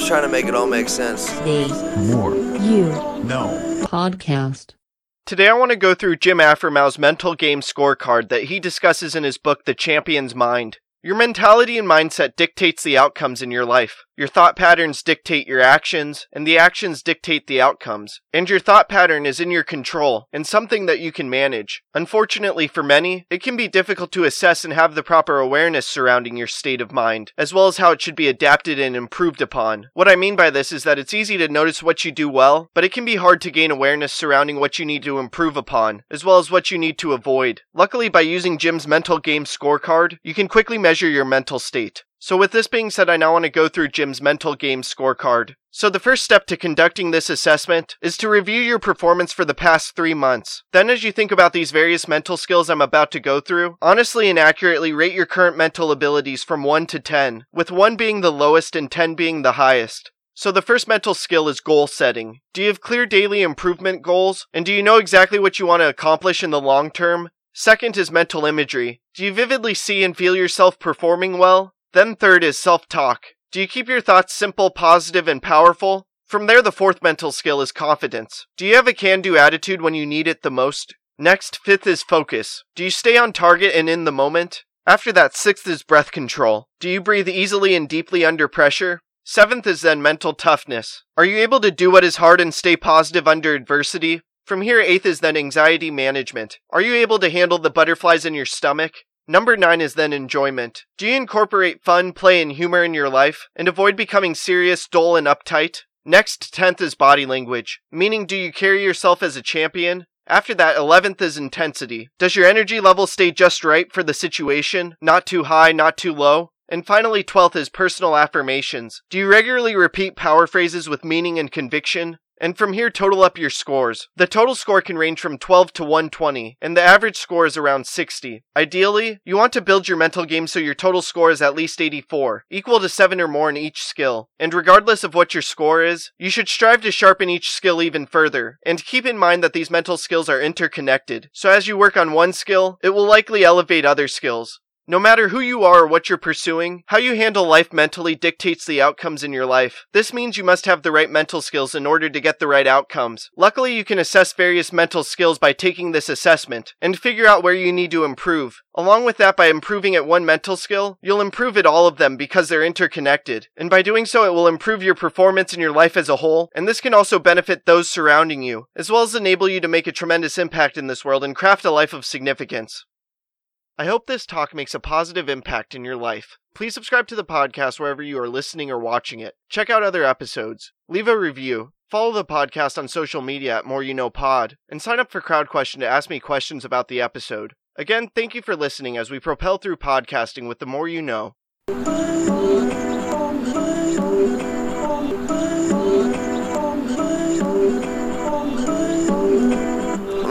I'm trying to make it all make sense. The Moore. You Know. Podcast. Today I want to go through Jim Afremow's mental game scorecard that he discusses in his book The Champion's Mind. Your mentality and mindset dictates the outcomes in your life. Your thought patterns dictate your actions, and the actions dictate the outcomes. And your thought pattern is in your control, and something that you can manage. Unfortunately for many, it can be difficult to assess and have the proper awareness surrounding your state of mind, as well as how it should be adapted and improved upon. What I mean by this is that it's easy to notice what you do well, but it can be hard to gain awareness surrounding what you need to improve upon, as well as what you need to avoid. Luckily, by using Jim's mental game scorecard, you can quickly measure your mental state. So, with this being said, I now want to go through Jim's mental game scorecard. So, the first step to conducting this assessment is to review your performance for the past three months. Then, as you think about these various mental skills I'm about to go through, honestly and accurately rate your current mental abilities from 1 to 10, with 1 being the lowest and 10 being the highest. So, the first mental skill is goal setting. Do you have clear daily improvement goals? And do you know exactly what you want to accomplish in the long term? Second is mental imagery. Do you vividly see and feel yourself performing well? Then third is self-talk. Do you keep your thoughts simple, positive, and powerful? From there, the fourth mental skill is confidence. Do you have a can-do attitude when you need it the most? Next, fifth is focus. Do you stay on target and in the moment? After that, sixth is breath control. Do you breathe easily and deeply under pressure? Seventh is then mental toughness. Are you able to do what is hard and stay positive under adversity? From here, eighth is then anxiety management. Are you able to handle the butterflies in your stomach? Number nine is then enjoyment. Do you incorporate fun, play, and humor in your life and avoid becoming serious, dull, and uptight? Next, tenth is body language, meaning do you carry yourself as a champion? After that, eleventh is intensity. Does your energy level stay just right for the situation? Not too high, not too low? And finally, 12th is personal affirmations. Do you regularly repeat power phrases with meaning and conviction? And from here, total up your scores. The total score can range from 12 to 120, and the average score is around 60. Ideally, you want to build your mental game so your total score is at least 84, equal to 7 or more in each skill. And regardless of what your score is, you should strive to sharpen each skill even further, and keep in mind that these mental skills are interconnected. So as you work on one skill, it will likely elevate other skills. No matter who you are or what you're pursuing, how you handle life mentally dictates the outcomes in your life. This means you must have the right mental skills in order to get the right outcomes. Luckily, you can assess various mental skills by taking this assessment and figure out where you need to improve. Along with that, by improving at one mental skill, you'll improve at all of them because they're interconnected. And by doing so, it will improve your performance in your life as a whole, and this can also benefit those surrounding you, as well as enable you to make a tremendous impact in this world and craft a life of significance. I hope this talk makes a positive impact in your life. Please subscribe to the podcast wherever you are listening or watching it. Check out other episodes. Leave a review. Follow the podcast on social media at Moore You Know Pod, and sign up for CrowdQuestion to ask me questions about the episode. Again, thank you for listening as we propel through podcasting with the more you know.